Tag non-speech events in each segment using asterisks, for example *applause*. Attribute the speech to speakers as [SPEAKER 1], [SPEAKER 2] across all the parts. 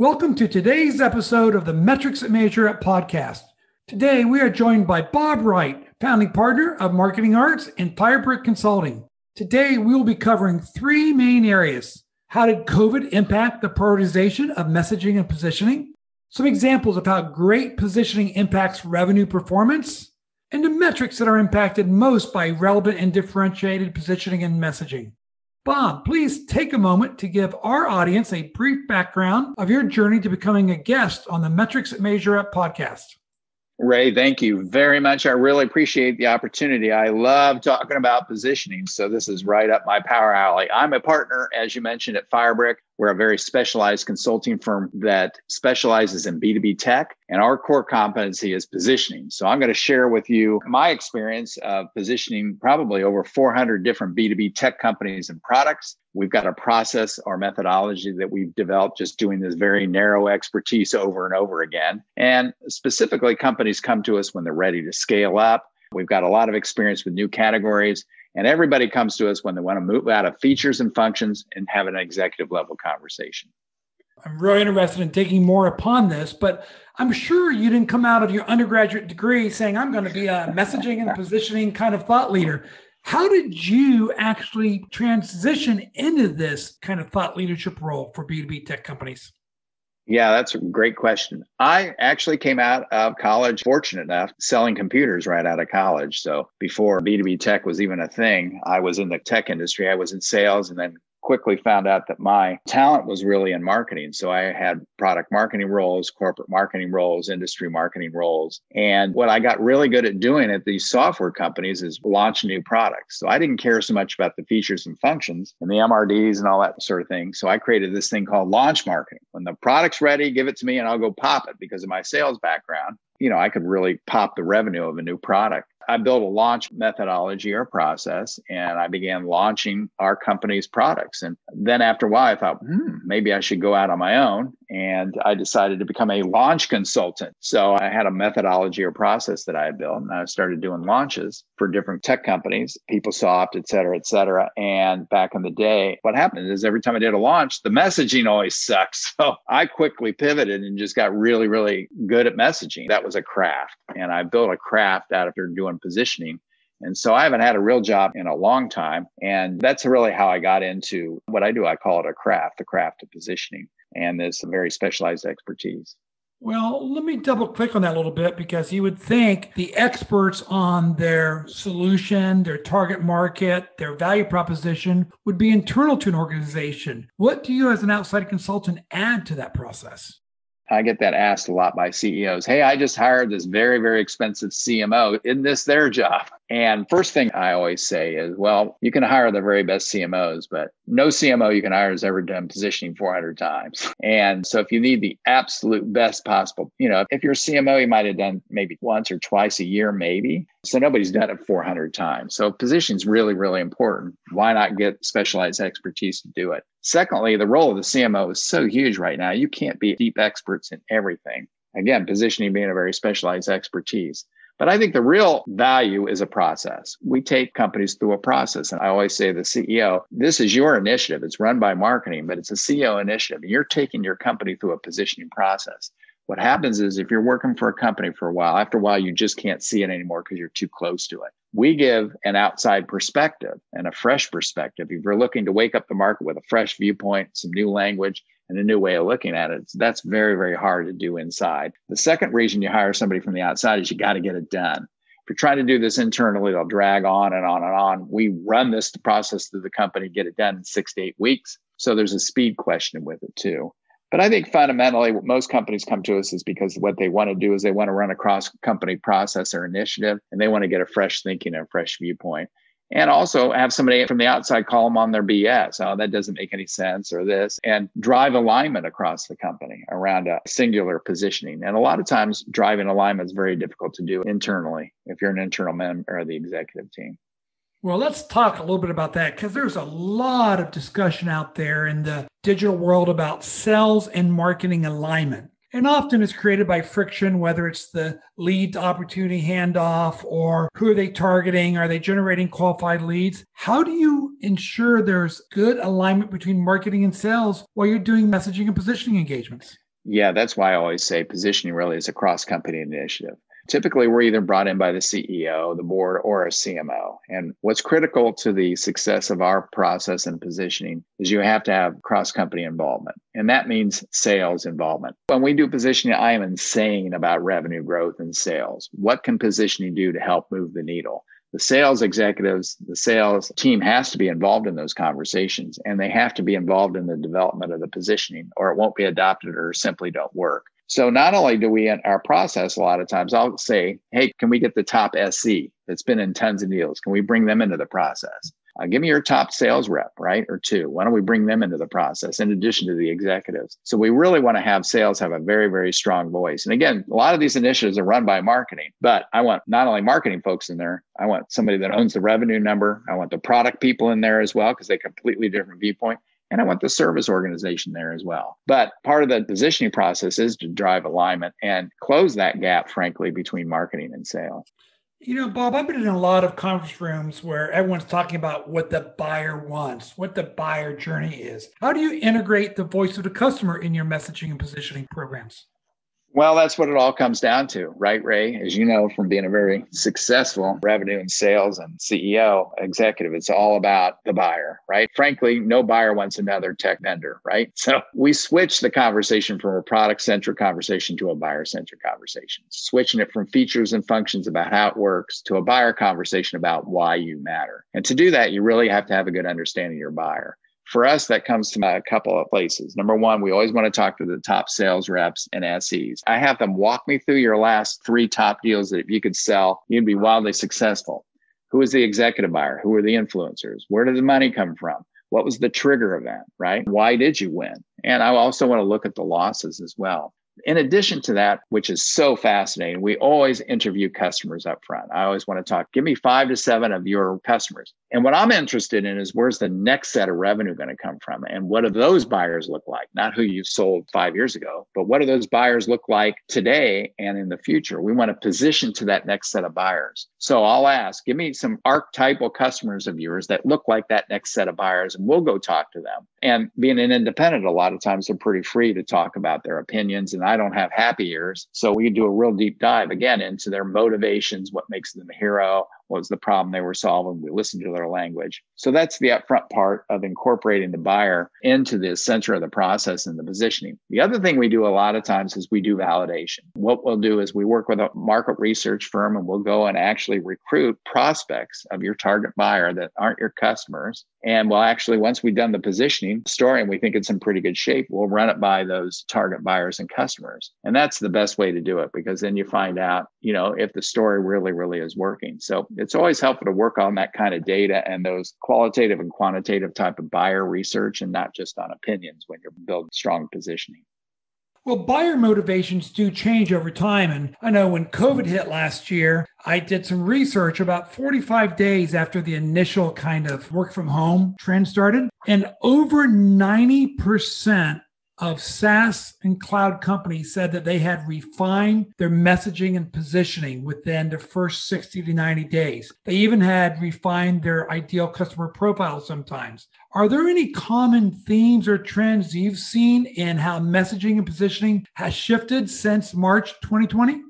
[SPEAKER 1] Welcome to today's episode of the Metrics That Measure Up podcast. Today, we are joined by Bob Wright, founding partner of Marketing Arts and Firebrick Consulting. Today, we will be covering three main areas. How did COVID impact the prioritization of messaging and positioning? Some examples of how great positioning impacts revenue performance, and the metrics that are impacted most by relevant and differentiated positioning and messaging. Bob, please take a moment to give our audience a brief background of your journey to becoming a guest on the Metrics That Measure Up podcast.
[SPEAKER 2] Ray, thank you very much. I really appreciate the opportunity. I love talking about positioning. So, this is right up my power alley. I'm a partner, as you mentioned, at Firebrick. We're a very specialized consulting firm that specializes in B2B tech, and our core competency is positioning. So, I'm going to share with you my experience of positioning probably over 400 different B2B tech companies and products. We've got a process or methodology that we've developed just doing this very narrow expertise over and over again. And specifically, companies come to us when they're ready to scale up. We've got a lot of experience with new categories and everybody comes to us when they want to move out of features and functions and have an executive level conversation.
[SPEAKER 1] I'm really interested in taking more upon this, but I'm sure you didn't come out of your undergraduate degree saying, I'm going to be a *laughs* messaging and positioning kind of thought leader. How did you actually transition into this kind of thought leadership role for B2B tech companies?
[SPEAKER 2] Yeah, that's a great question. I actually came out of college fortunate enough selling computers right out of college. So before B2B tech was even a thing, I was in the tech industry. I was in sales and then quickly found out that my talent was really in marketing. So I had product marketing roles, corporate marketing roles, industry marketing roles. And what I got really good at doing at these software companies is launch new products. So I didn't care so much about the features and functions and the MRDs and all that sort of thing. So I created this thing called launch marketing. When the product's ready, give it to me and I'll go pop it because of my sales background. You know, I could really pop the revenue of a new product. I built a launch methodology or process and I began launching our company's products. And then after a while, I thought, hmm, maybe I should go out on my own. And I decided to become a launch consultant. So I had a methodology or process that I had built and I started doing launches for different tech companies, PeopleSoft, et cetera, et cetera. And back in the day, what happened is every time I did a launch, the messaging always sucks. *laughs* So I quickly pivoted and just got really, really good at messaging. That was a craft. And I built a craft out of doing positioning. And so I haven't had a real job in a long time. And that's really how I got into what I do. I call it a craft, the craft of positioning. And some very specialized expertise.
[SPEAKER 1] Well, let me double click on that a little bit because you would think the experts on their solution, their target market, their value proposition would be internal to an organization. What do you, as an outside consultant, add to that process?
[SPEAKER 2] I get that asked a lot by CEOs. Hey, I just hired this very, very expensive CMO. Isn't this their job? And first thing I always say is, well, you can hire the very best CMOs, but no CMO you can hire has ever done positioning 400 times. And so if you need the absolute best possible, you know, if you're a CMO, you might have done maybe once or twice a year, maybe. So nobody's done it 400 times. So positioning is really, really important. Why not get specialized expertise to do it? Secondly, the role of the CMO is so huge right now. You can't be deep experts in everything. Again, positioning being a very specialized expertise. But I think the real value is a process. We take companies through a process. And I always say to the CEO, this is your initiative. It's run by marketing, but it's a CEO initiative. You're taking your company through a positioning process. What happens is if you're working for a company for a while, after a while, you just can't see it anymore because you're too close to it. We give an outside perspective and a fresh perspective. If you're looking to wake up the market with a fresh viewpoint, some new language, and a new way of looking at it. That's very, very hard to do inside. The second reason you hire somebody from the outside is you got to get it done. If you're trying to do this internally, it'll drag on and on and on. We run this process through the company, get it done in six to eight weeks. So there's a speed question with it too. But I think fundamentally, what most companies come to us is because what they want to do is they want to run a cross company process or initiative and they want to get a fresh thinking and a fresh viewpoint. and also have somebody from the outside call them on their BS. Oh, that doesn't make any sense or this and drive alignment across the company around a singular positioning. And a lot of times driving alignment is very difficult to do internally if you're an internal member of the executive team.
[SPEAKER 1] Well, let's talk a little bit about that because there's a lot of discussion out there in the digital world about sales and marketing alignment. And often it's created by friction, whether it's the lead to opportunity handoff or who are they targeting? Are they generating qualified leads? How do you ensure there's good alignment between marketing and sales while you're doing messaging and positioning engagements?
[SPEAKER 2] Yeah, that's why I always say positioning really is a cross company initiative. Typically, we're either brought in by the CEO, the board, or a CMO. And what's critical to the success of our process and positioning is you have to have cross company involvement. And that means sales involvement. When we do positioning, I am insane about revenue growth and sales. What can positioning do to help move the needle? the sales executives, the sales team has to be involved in those conversations and they have to be involved in the development of the positioning or it won't be adopted or simply don't work. So not only do we in our process a lot of times, I'll say, hey, can we get the top SC that's been in tons of deals? Can we bring them into the process? Uh, give me your top sales rep, right? Or two. Why don't we bring them into the process in addition to the executives? So we really want to have sales have a very, very strong voice. And again, a lot of these initiatives are run by marketing, but I want not only marketing folks in there, I want somebody that owns the revenue number. I want the product people in there as well, because they completely different viewpoint. And I want the service organization there as well. But part of the positioning process is to drive alignment and close that gap, frankly, between marketing and sales.
[SPEAKER 1] You know, Bob, I've been in a lot of conference rooms where everyone's talking about what the buyer wants, what the buyer journey is. How do you integrate the voice of the customer in your messaging and positioning programs?
[SPEAKER 2] Well, that's what it all comes down to, right, Ray? As you know from being a very successful revenue and sales and CEO executive, it's all about the buyer, right? Frankly, no buyer wants another tech vendor, right? *laughs* So we switch the conversation from a product centric conversation to a buyer centric conversation, switching it from features and functions about how it works to a buyer conversation about why you matter. And to do that, you really have to have a good understanding of your buyer for us, that comes to a couple of places. Number one, we always want to talk to the top sales reps and SEs. I have them walk me through your last three top deals that if you could sell, you'd be wildly successful. Who is the executive buyer? Who are the influencers? Where did the money come from? What was the trigger event, right? Why did you win? And I also want to look at the losses as well. In addition to that, which is so fascinating, we always interview customers up front. I always want to talk, give me five to seven of your customers. And what I'm interested in is where's the next set of revenue going to come from? And what do those buyers look like? Not who you sold five years ago, but what do those buyers look like today and in the future? We want to position to that next set of buyers. So I'll ask, give me some archetypal customers of yours that look like that next set of buyers, and we'll go talk to them. And being an independent, a lot of times they're pretty free to talk about their opinions. And I don't have happy ears. So we do a real deep dive again into their motivations, what makes them a hero, what was the problem they were solving. We listened to their language. So that's the upfront part of incorporating the buyer into the center of the process and the positioning. The other thing we do a lot of times is we do validation. What we'll do is we work with a market research firm and we'll go and actually recruit prospects of your target buyer that aren't your customers. And we'll actually, once we've done the positioning story and we think it's in pretty good shape, we'll run it by those target buyers and customers. And that's the best way to do it because then you find out, you know, if the story really, really is working. So it's always helpful to work on that kind of data and those qualitative and quantitative type of buyer research and not just on opinions when you're building strong positioning.
[SPEAKER 1] Well, buyer motivations do change over time. And I know when COVID hit last year, I did some research about 45 days after the initial kind of work from home trend started. And over 90% of SaaS and cloud companies said that they had refined their messaging and positioning within the first 60 to 90 days. They even had refined their ideal customer profile sometimes. Are there any common themes or trends you've seen in how messaging and positioning has shifted since March 2020?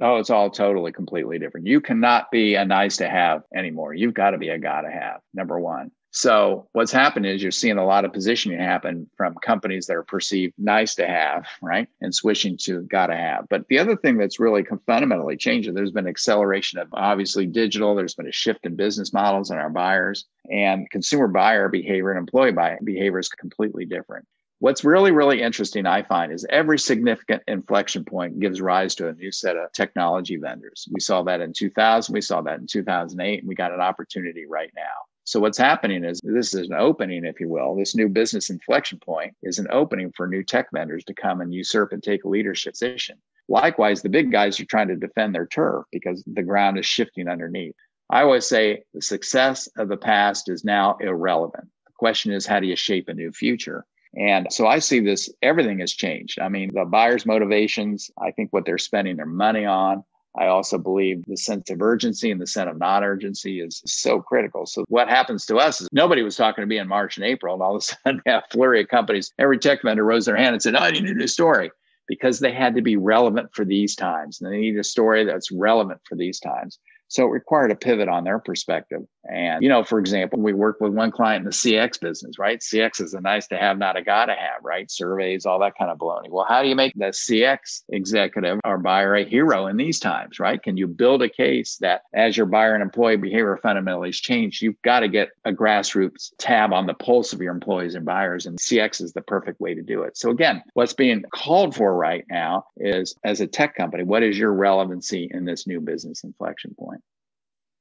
[SPEAKER 2] Oh, it's all totally completely different. You cannot be a nice to have anymore. You've got to be a gotta have, number one. So what's happened is you're seeing a lot of positioning happen from companies that are perceived nice to have, right? And switching to gotta have. But the other thing that's really fundamentally changing, there's been acceleration of obviously digital, there's been a shift in business models and our buyers and consumer buyer behavior and employee buyer behavior is completely different. What's really, really interesting, I find, is every significant inflection point gives rise to a new set of technology vendors. We saw that in 2000, we saw that in 2008, and we got an opportunity right now. So, what's happening is this is an opening, if you will. This new business inflection point is an opening for new tech vendors to come and usurp and take a leadership position. Likewise, the big guys are trying to defend their turf because the ground is shifting underneath. I always say the success of the past is now irrelevant. The question is, how do you shape a new future? And so I see this, everything has changed. I mean, the buyer's motivations, I think what they're spending their money on. I also believe the sense of urgency and the sense of non urgency is so critical. So, what happens to us is nobody was talking to me in March and April, and all of a *laughs* sudden, have flurry of companies. Every tech vendor rose their hand and said, I need a new story because they had to be relevant for these times. And they need a story that's relevant for these times. So it required a pivot on their perspective. And, you know, for example, we work with one client in the CX business, right? CX is a nice to have, not a gotta have, right? Surveys, all that kind of baloney. Well, how do you make the CX executive or buyer a hero in these times, right? Can you build a case that as your buyer and employee behavior fundamentally has changed, you've got to get a grassroots tab on the pulse of your employees and buyers, and CX is the perfect way to do it. So again, what's being called for right now is as a tech company, what is your relevancy in this new business inflection point?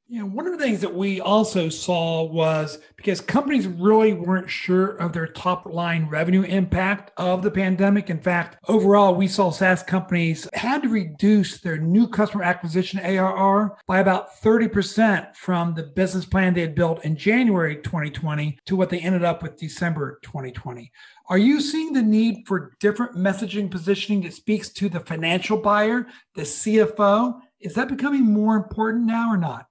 [SPEAKER 1] Yeah, one of the things that we also saw was because companies really weren't sure of their top line revenue impact of the pandemic. In fact, overall, we saw SaaS companies had to reduce their new customer acquisition ARR by about 30% from the business plan they had built in January 2020 to what they ended up with December 2020. Are you seeing the need for different messaging positioning that speaks to the financial buyer, the CFO? Is that becoming more important now or not?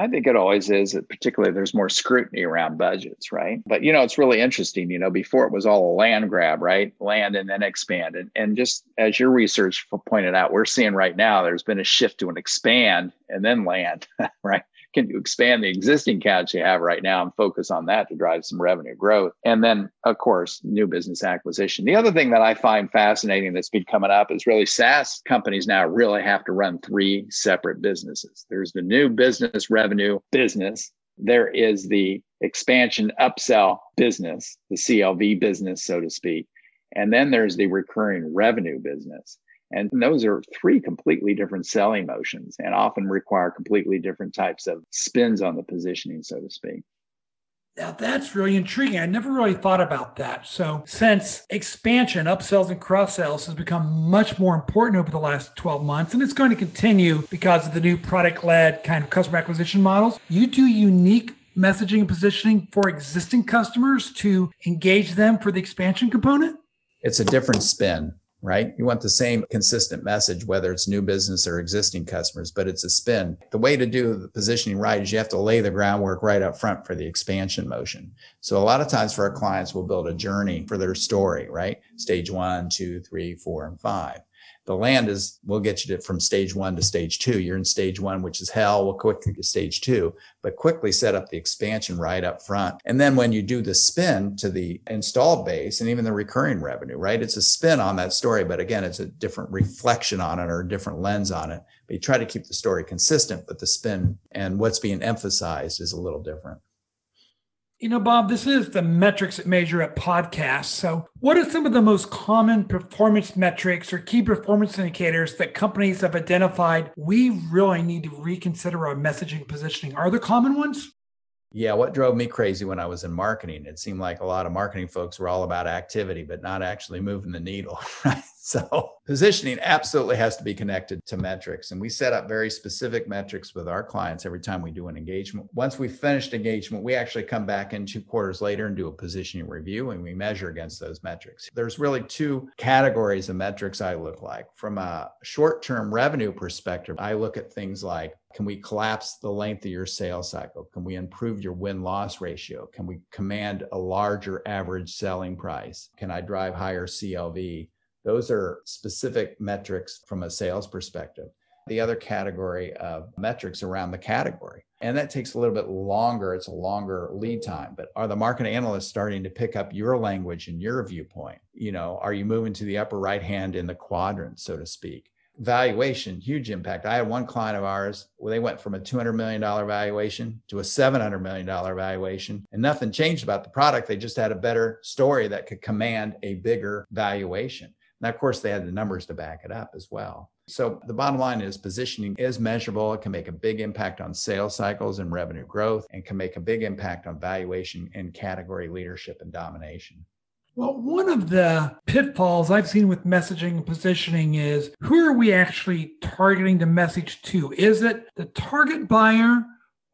[SPEAKER 2] I think it always is, particularly there's more scrutiny around budgets, right? But you know, it's really interesting. You know, before it was all a land grab, right? Land and then expand. And, and just as your research pointed out, we're seeing right now there's been a shift to an expand and then land, *laughs* right? Can you expand the existing accounts you have right now and focus on that to drive some revenue growth? And then, of course, new business acquisition. The other thing that I find fascinating that's been coming up is really SaaS companies now really have to run three separate businesses. There's the new business revenue business. There is the expansion upsell business, the CLV business, so to speak. And then there's the recurring revenue business. And those are three completely different selling motions and often require completely different types of spins on the positioning, so to speak.
[SPEAKER 1] Now that's really intriguing. I never really thought about that. So, since expansion, upsells, and cross sells has become much more important over the last 12 months, and it's going to continue because of the new product led kind of customer acquisition models, you do unique messaging and positioning for existing customers to engage them for the expansion component?
[SPEAKER 3] It's a different spin right? You want the same consistent message, whether it's new business or existing customers, but it's a spin. The way to do the positioning right is you have to lay the groundwork right up front for the expansion motion. So a lot of times for our clients, we'll build a journey for their story, right? Stage one, two, three, four, and five. The land is, we'll get you to, from stage one to stage two. You're in stage one, which is hell. We'll quickly to stage two, but quickly set up the expansion right up front. And then when you do the spin to the installed base and even the recurring revenue, right? It's a spin on that story, but again, it's a different reflection on it or a different lens on it. But you try to keep the story consistent, but the spin and what's being emphasized is a little different.
[SPEAKER 1] You know, Bob, this is the metrics that measure at podcast. So, what are some of the most common performance metrics or key performance indicators that companies have identified we really need to reconsider our messaging positioning? Are there common ones?
[SPEAKER 3] Yeah, what drove me crazy when I was in marketing, it seemed like a lot of marketing folks were all about activity, but not actually moving the needle, *laughs* right? So positioning absolutely has to be connected to metrics. And we set up very specific metrics with our clients every time we do an engagement. Once we've finished engagement, we actually come back in two quarters later and do a positioning review and we measure against those metrics. There's really two categories of metrics I look like. From a short-term revenue perspective, I look at things like can we collapse the length of your sales cycle? Can we improve your win loss ratio? Can we command a larger average selling price? Can I drive higher CLV? Those are specific metrics from a sales perspective. The other category of metrics around the category. And that takes a little bit longer. It's a longer lead time. But are the market analysts starting to pick up your language and your viewpoint? You know, are you moving to the upper right hand in the quadrant, so to speak?
[SPEAKER 2] Valuation, huge impact. I had one client of ours where they went from a $200 million valuation to a $700 million valuation, and nothing changed about the product. They just had a better story that could command a bigger valuation. Now, of course, they had the numbers to back it up as well. So the bottom line is positioning is measurable. It can make a big impact on sales cycles and revenue growth and can make a big impact on valuation and category leadership and domination.
[SPEAKER 1] Well, one of the pitfalls I've seen with messaging and positioning is who are we actually targeting the message to? Is it the target buyer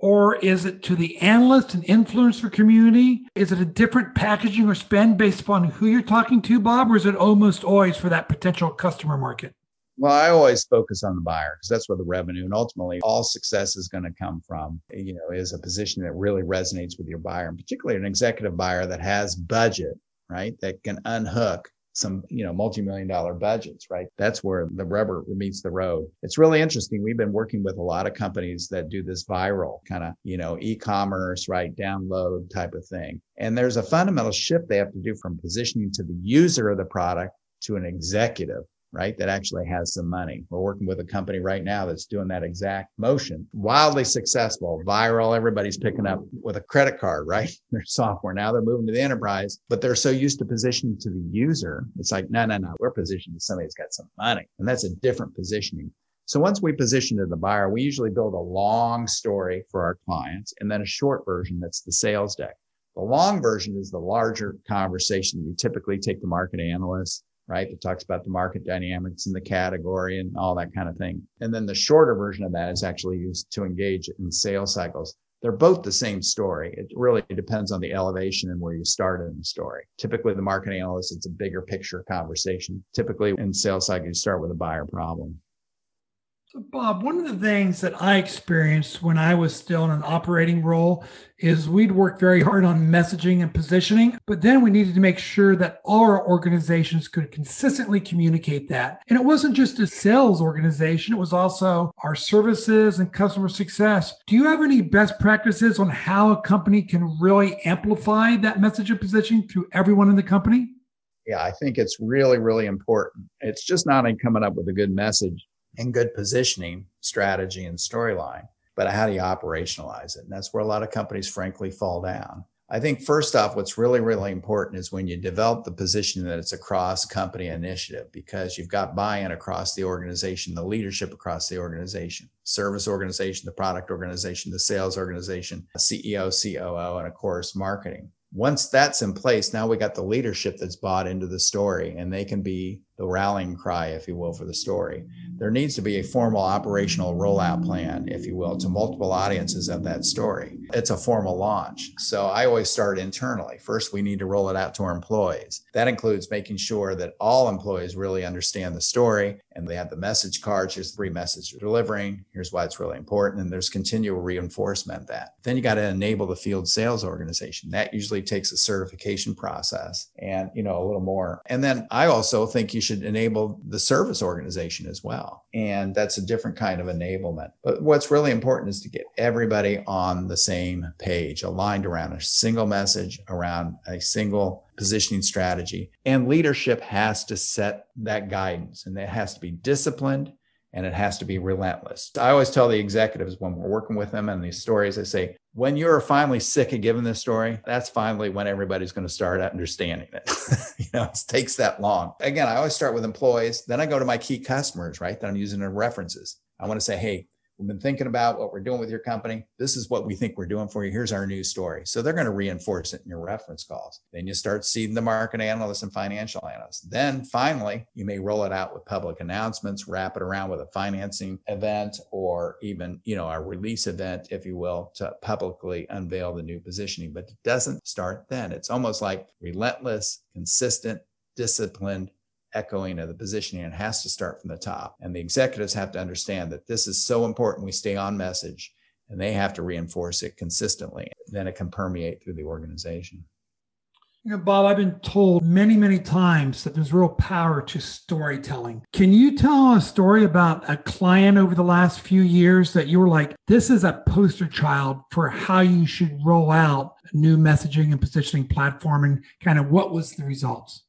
[SPEAKER 1] or is it to the analyst and influencer community? Is it a different packaging or spend based upon who you're talking to, Bob, or is it almost always for that potential customer market?
[SPEAKER 2] Well, I always focus on the buyer because that's where the revenue and ultimately all success is going to come from. You know, is a position that really resonates with your buyer, and particularly an executive buyer that has budget, right? That can unhook some, you know, multi-million dollar budgets, right? That's where the rubber meets the road. It's really interesting. We've been working with a lot of companies that do this viral kind of, you know, e-commerce, right? Download type of thing. And there's a fundamental shift they have to do from positioning to the user of the product to an executive right? That actually has some money. We're working with a company right now that's doing that exact motion. Wildly successful, viral. Everybody's picking up with a credit card, right? *laughs* Their software. Now they're moving to the enterprise, but they're so used to positioning to the user. It's like, no, no, no. We're positioned to somebody who's got some money. And that's a different positioning. So once we position to the buyer, we usually build a long story for our clients and then a short version that's the sales deck. The long version is the larger conversation you typically take the market analysts right? That talks about the market dynamics and the category and all that kind of thing. And then the shorter version of that is actually used to engage in sales cycles. They're both the same story. It really depends on the elevation and where you started in the story. Typically, the market analyst, it's a bigger picture conversation. Typically, in sales cycle, you start with a buyer problem.
[SPEAKER 1] So, Bob, one of the things that I experienced when I was still in an operating role is we'd work very hard on messaging and positioning, but then we needed to make sure that all our organizations could consistently communicate that. And it wasn't just a sales organization, it was also our services and customer success. Do you have any best practices on how a company can really amplify that message and positioning through everyone in the company?
[SPEAKER 2] Yeah, I think it's really, really important. It's just not in coming up with a good message and good positioning strategy and storyline, but how do you operationalize it? And that's where a lot of companies, frankly, fall down. I think first off, what's really, really important is when you develop the position that it's a cross company initiative because you've got buy in across the organization, the leadership across the organization, service organization, the product organization, the sales organization, CEO, COO, and of course, marketing. Once that's in place, now we got the leadership that's bought into the story and they can be the rallying cry, if you will, for the story. There needs to be a formal operational rollout plan, if you will, to multiple audiences of that story. It's a formal launch. So I always start internally. First, we need to roll it out to our employees. That includes making sure that all employees really understand the story and they have the message cards. Here's the three messages you're delivering. Here's why it's really important. And there's continual reinforcement that. Then you got to enable the field sales organization. That usually takes a certification process and, you know, a little more. And then I also think you should enable the service organization as well. And that's a different kind of enablement. But what's really important is to get everybody on the same page, aligned around a single message, around a single positioning strategy. And leadership has to set that guidance and it has to be disciplined and it has to be relentless. I always tell the executives when we're working with them and these stories, I say, when you're finally sick of giving this story, that's finally when everybody's going to start understanding it. *laughs* you know, it takes that long. Again, I always start with employees. Then I go to my key customers, right? That I'm using in references. I want to say, hey, We've been thinking about what we're doing with your company. This is what we think we're doing for you. Here's our news story. So they're going to reinforce it in your reference calls. Then you start seeding the market analysts and financial analysts. Then finally, you may roll it out with public announcements, wrap it around with a financing event or even, you know, a release event, if you will, to publicly unveil the new positioning. But it doesn't start then. It's almost like relentless, consistent, disciplined echoing of the positioning and has to start from the top. And the executives have to understand that this is so important we stay on message and they have to reinforce it consistently. Then it can permeate through the organization.
[SPEAKER 1] You know, Bob, I've been told many, many times that there's real power to storytelling. Can you tell a story about a client over the last few years that you were like, this is a poster child for how you should roll out a new messaging and positioning platform and kind of what was the results?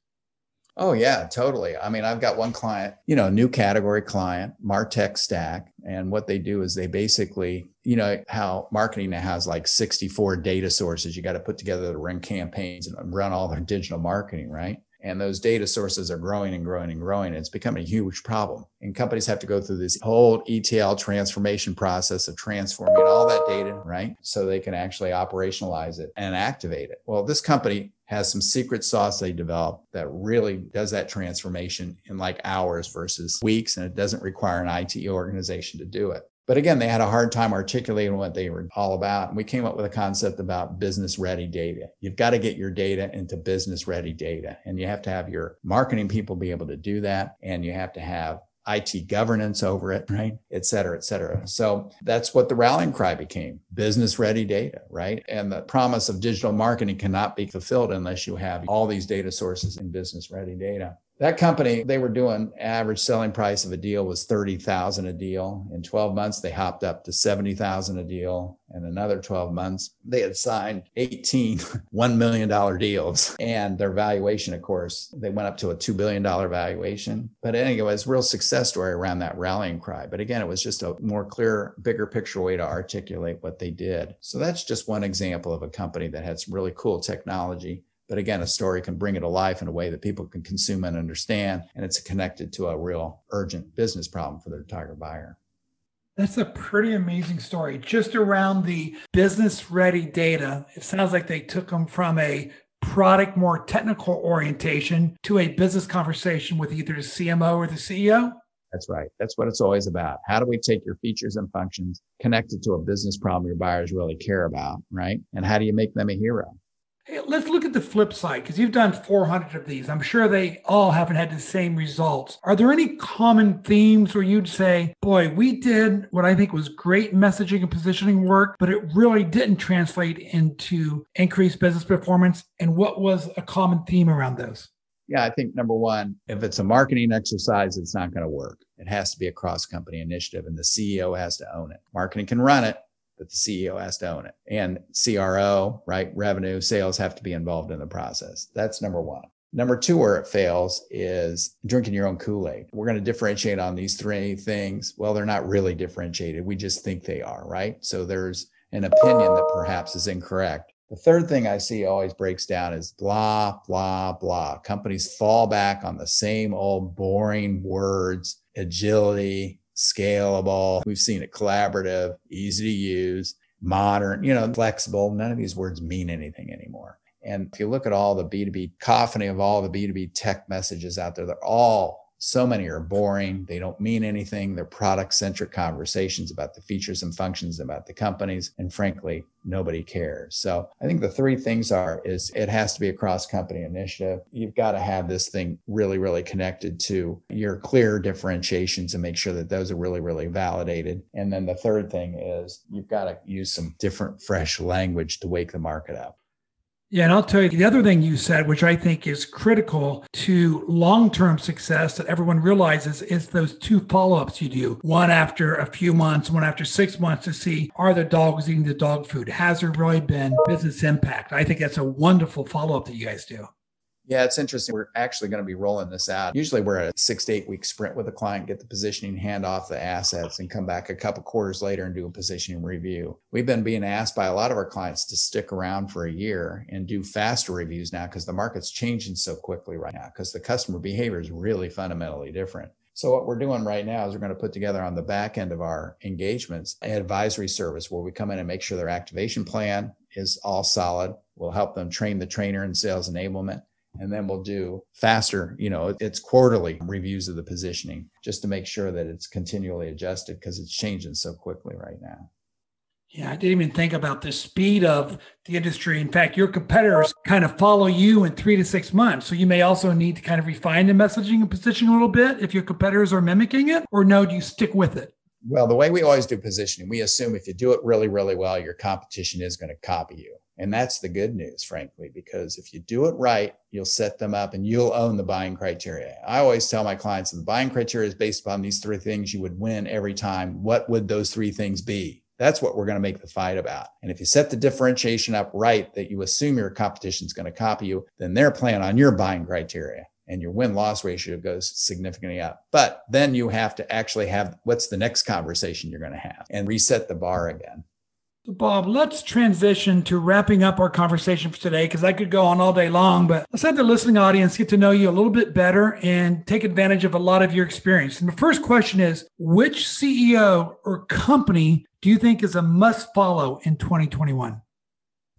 [SPEAKER 2] Oh yeah, totally. I mean, I've got one client, you know, new category client, Martech Stack, and what they do is they basically, you know, how marketing now has like 64 data sources. You got to put together to run campaigns and run all their digital marketing, right? And those data sources are growing and growing and growing. And it's becoming a huge problem. And companies have to go through this whole ETL transformation process of transforming all that data, right? So they can actually operationalize it and activate it. Well, this company has some secret sauce they developed that really does that transformation in like hours versus weeks. And it doesn't require an IT organization to do it. But again, they had a hard time articulating what they were all about. And we came up with a concept about business ready data. You've got to get your data into business ready data. And you have to have your marketing people be able to do that. And you have to have IT governance over it, right? Et cetera, et cetera. So that's what the rallying cry became business ready data, right? And the promise of digital marketing cannot be fulfilled unless you have all these data sources in business ready data. That company, they were doing average selling price of a deal was 30,000 a deal. In 12 months, they hopped up to 70,000 a deal. and another 12 months, they had signed 18 *laughs* $1 million deals. And their valuation, of course, they went up to a $2 billion valuation. But anyway, it was real success story around that rallying cry. But again, it was just a more clear, bigger picture way to articulate what they did. So that's just one example of a company that had some really cool technology but again, a story can bring it to life in a way that people can consume and understand. And it's connected to a real urgent business problem for their target buyer.
[SPEAKER 1] That's a pretty amazing story. Just around the business ready data, it sounds like they took them from a product, more technical orientation to a business conversation with either the CMO or the CEO.
[SPEAKER 2] That's right. That's what it's always about. How do we take your features and functions connected to a business problem your buyers really care about, right? And how do you make them a hero?
[SPEAKER 1] Hey, let's look at the flip side because you've done 400 of these. I'm sure they all haven't had the same results. Are there any common themes where you'd say, boy, we did what I think was great messaging and positioning work, but it really didn't translate into increased business performance? And what was a common theme around those?
[SPEAKER 2] Yeah, I think number one, if it's a marketing exercise, it's not going to work. It has to be a cross company initiative and the CEO has to own it. Marketing can run it, that the CEO has to own it. And CRO, right? Revenue, sales have to be involved in the process. That's number one. Number two, where it fails is drinking your own Kool Aid. We're going to differentiate on these three things. Well, they're not really differentiated. We just think they are, right? So there's an opinion that perhaps is incorrect. The third thing I see always breaks down is blah, blah, blah. Companies fall back on the same old boring words, agility, scalable. We've seen it collaborative, easy to use, modern, you know, flexible. None of these words mean anything anymore. And if you look at all the B2B cacophony of all the B2B tech messages out there, they're all so many are boring. They don't mean anything. They're product centric conversations about the features and functions about the companies. And frankly, nobody cares. So I think the three things are is it has to be a cross company initiative. You've got to have this thing really, really connected to your clear differentiations and make sure that those are really, really validated. And then the third thing is you've got to use some different, fresh language to wake the market up.
[SPEAKER 1] Yeah, and I'll tell you the other thing you said, which I think is critical to long term success that everyone realizes is those two follow ups you do one after a few months, one after six months to see are the dogs eating the dog food? Has there really been business impact? I think that's a wonderful follow up that you guys do.
[SPEAKER 2] Yeah, it's interesting. We're actually going to be rolling this out. Usually we're at a six to eight week sprint with a client, get the positioning, hand off the assets, and come back a couple quarters later and do a positioning review. We've been being asked by a lot of our clients to stick around for a year and do faster reviews now because the market's changing so quickly right now because the customer behavior is really fundamentally different. So what we're doing right now is we're going to put together on the back end of our engagements an advisory service where we come in and make sure their activation plan is all solid. We'll help them train the trainer in sales enablement and then we'll do faster you know it's quarterly reviews of the positioning just to make sure that it's continually adjusted because it's changing so quickly right now.
[SPEAKER 1] Yeah i didn't even think about the speed of the industry. In fact your competitors kind of follow you in three to six months. So you may also need to kind of refine the messaging and positioning a little bit if your competitors are mimicking it or no do you stick with it?
[SPEAKER 2] Well the way we always do positioning we assume if you do it really really well your competition is going to copy you and that's the good news, frankly, because if you do it right, you'll set them up and you'll own the buying criteria. I always tell my clients the buying criteria is based upon these three things you would win every time. What would those three things be? That's what we're going to make the fight about. And if you set the differentiation up right, that you assume your competition is going to copy you, then they're playing on your buying criteria. and your win loss ratio goes significantly up. But then you have to actually have what's the next conversation you're going to have and reset the bar again.
[SPEAKER 1] Bob, let's transition to wrapping up our conversation for today because I could go on all day long, but let's have the listening audience get to know you a little bit better and take advantage of a lot of your experience. And the first question is which CEO or company do you think is a must follow in 2021?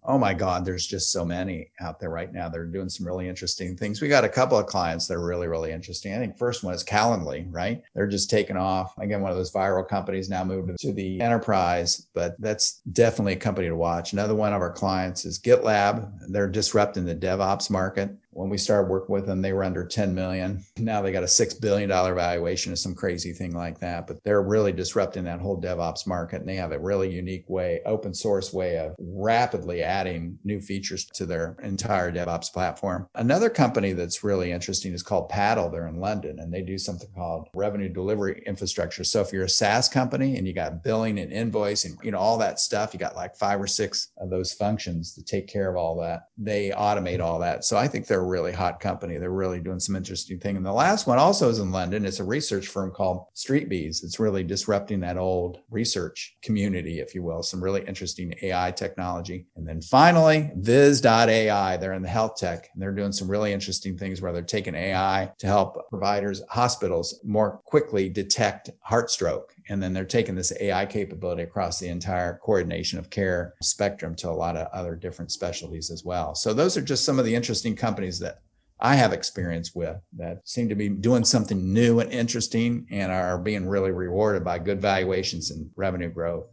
[SPEAKER 2] Oh my God, there's just so many out there right now. They're doing some really interesting things. We got a couple of clients that are really, really interesting. I think first one is Calendly, right? They're just taking off. Again, one of those viral companies now moved to the enterprise, but that's definitely a company to watch. Another one of our clients is GitLab. They're disrupting the DevOps market when we started working with them, they were under 10 million. Now they got a $6 billion valuation or some crazy thing like that. But they're really disrupting that whole DevOps market. And they have a really unique way, open source way of rapidly adding new features to their entire DevOps platform. Another company that's really interesting is called Paddle. They're in London and they do something called revenue delivery infrastructure. So if you're a SaaS company and you got billing and invoicing, you know, all that stuff, you got like five or six of those functions to take care of all that. They automate all that. So I think they're really hot company. They're really doing some interesting thing. And the last one also is in London. It's a research firm called StreetBees. It's really disrupting that old research community, if you will, some really interesting AI technology. And then finally, Viz.ai. They're in the health tech and they're doing some really interesting things where they're taking AI to help providers, hospitals more quickly detect heart stroke and then they're taking this AI capability across the entire coordination of care spectrum to a lot of other different specialties as well. So those are just some of the interesting companies that I have experience with that seem to be doing something new and interesting and are being really rewarded by good valuations and revenue growth.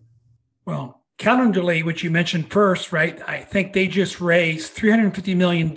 [SPEAKER 1] Well, Calendly, which you mentioned first, right? I think they just raised $350 million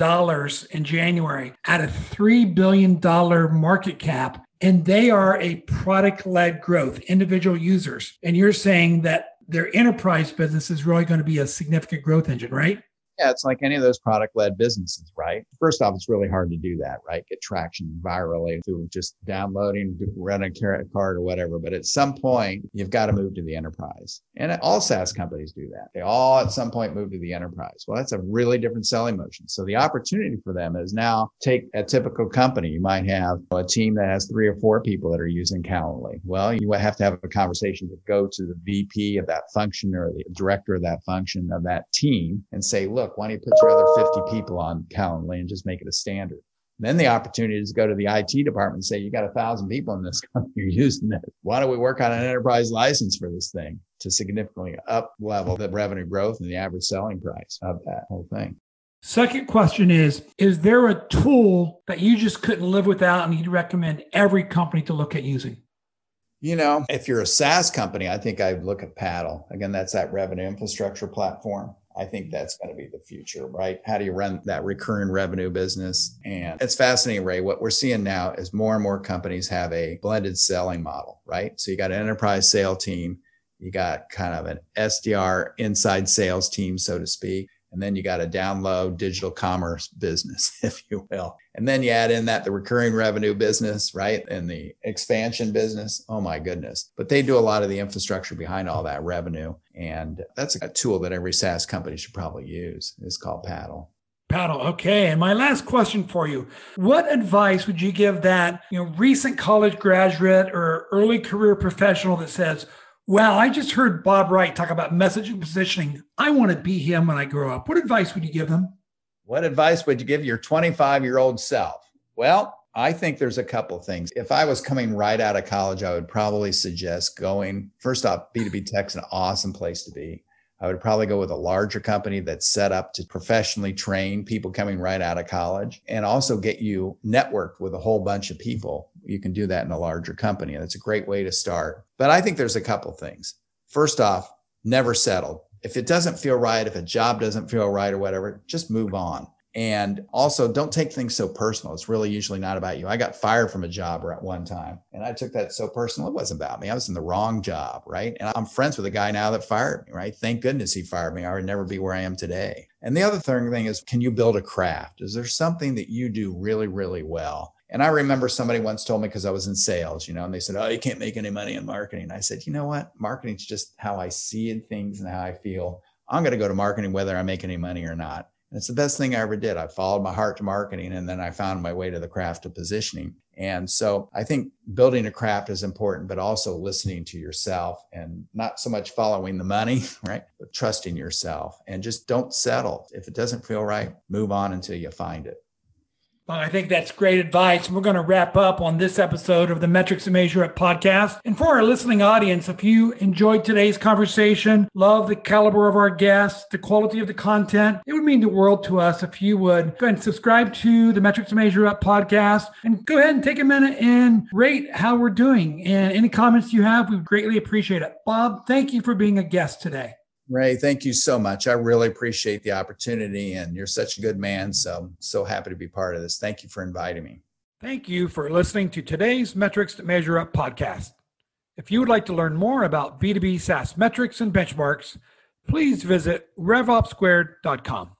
[SPEAKER 1] in January at a $3 billion market cap and they are a product led growth, individual users. And you're saying that their enterprise business is really going to be a significant growth engine, right?
[SPEAKER 2] Yeah, it's like any of those product led businesses, right? First off, it's really hard to do that, right? Get traction virally through just downloading, running a credit card or whatever. But at some point, you've got to move to the enterprise. And all SaaS companies do that. They all at some point move to the enterprise. Well, that's a really different selling motion. So the opportunity for them is now take a typical company. You might have a team that has three or four people that are using Calendly. Well, you have to have a conversation to go to the VP of that function or the director of that function of that team and say, look, look, why don't you put your other 50 people on Calendly and just make it a standard? And then the opportunity is to go to the IT department and say, you got a thousand people in this *laughs* company you're using this. Why don't we work on an enterprise license for this thing to significantly up level the revenue growth and the average selling price of that whole thing?
[SPEAKER 1] Second question is Is there a tool that you just couldn't live without and you'd recommend every company to look at using?
[SPEAKER 2] You know, if you're a SaaS company, I think I'd look at Paddle. Again, that's that revenue infrastructure platform. I think that's going to be the future, right? How do you run that recurring revenue business? And it's fascinating, Ray. What we're seeing now is more and more companies have a blended selling model, right? So you got an enterprise sale team, you got kind of an SDR inside sales team, so to speak. And then you got a download digital commerce business, *laughs* if you will. And then you add in that the recurring revenue business, right? And the expansion business. Oh my goodness. But they do a lot of the infrastructure behind all that revenue. And that's a tool that every SaaS company should probably use. It's called Paddle.
[SPEAKER 1] Paddle. Okay. And my last question for you. What advice would you give that, you know, recent college graduate or early career professional that says, well, I just heard Bob Wright talk about messaging positioning. I want to be him when I grow up. What advice would you give him?
[SPEAKER 2] What advice would you give your 25 year old self? Well, I think there's a couple things. If I was coming right out of college, I would probably suggest going first off, B2B Tech's an awesome place to be. I would probably go with a larger company that's set up to professionally train people coming right out of college and also get you networked with a whole bunch of people. You can do that in a larger company. And that's a great way to start. But I think there's a couple things. First off, never settle. If it doesn't feel right, if a job doesn't feel right or whatever, just move on. And also, don't take things so personal. It's really usually not about you. I got fired from a job at one time, and I took that so personal. It wasn't about me. I was in the wrong job, right? And I'm friends with a guy now that fired me, right? Thank goodness he fired me. I would never be where I am today. And the other third thing is, can you build a craft? Is there something that you do really, really well? And I remember somebody once told me because I was in sales, you know, and they said, Oh, you can't make any money in marketing. I said, You know what? Marketing's just how I see things and how I feel. I'm going to go to marketing whether I make any money or not. And it's the best thing I ever did. I followed my heart to marketing and then I found my way to the craft of positioning. And so I think building a craft is important, but also listening to yourself and not so much following the money, *laughs* right? But trusting yourself and just don't settle. If it doesn't feel right, move on until you find it.
[SPEAKER 1] Well, I think that's great advice. We're going to wrap up on this episode of the Metrics and Measure Up podcast. And for our listening audience, if you enjoyed today's conversation, love the caliber of our guests, the quality of the content, it would mean the world to us if you would go and subscribe to the Metrics and Measure Up podcast and go ahead and take a minute and rate how we're doing. And any comments you have, we would greatly appreciate it. Bob, thank you for being a guest today.
[SPEAKER 2] Ray, thank you so much. I really appreciate the opportunity, and you're such a good man. So, so happy to be part of this. Thank you for inviting me.
[SPEAKER 1] Thank you for listening to today's Metrics to Measure Up podcast. If you would like to learn more about B2B SaaS metrics and benchmarks, please visit revopsquared.com.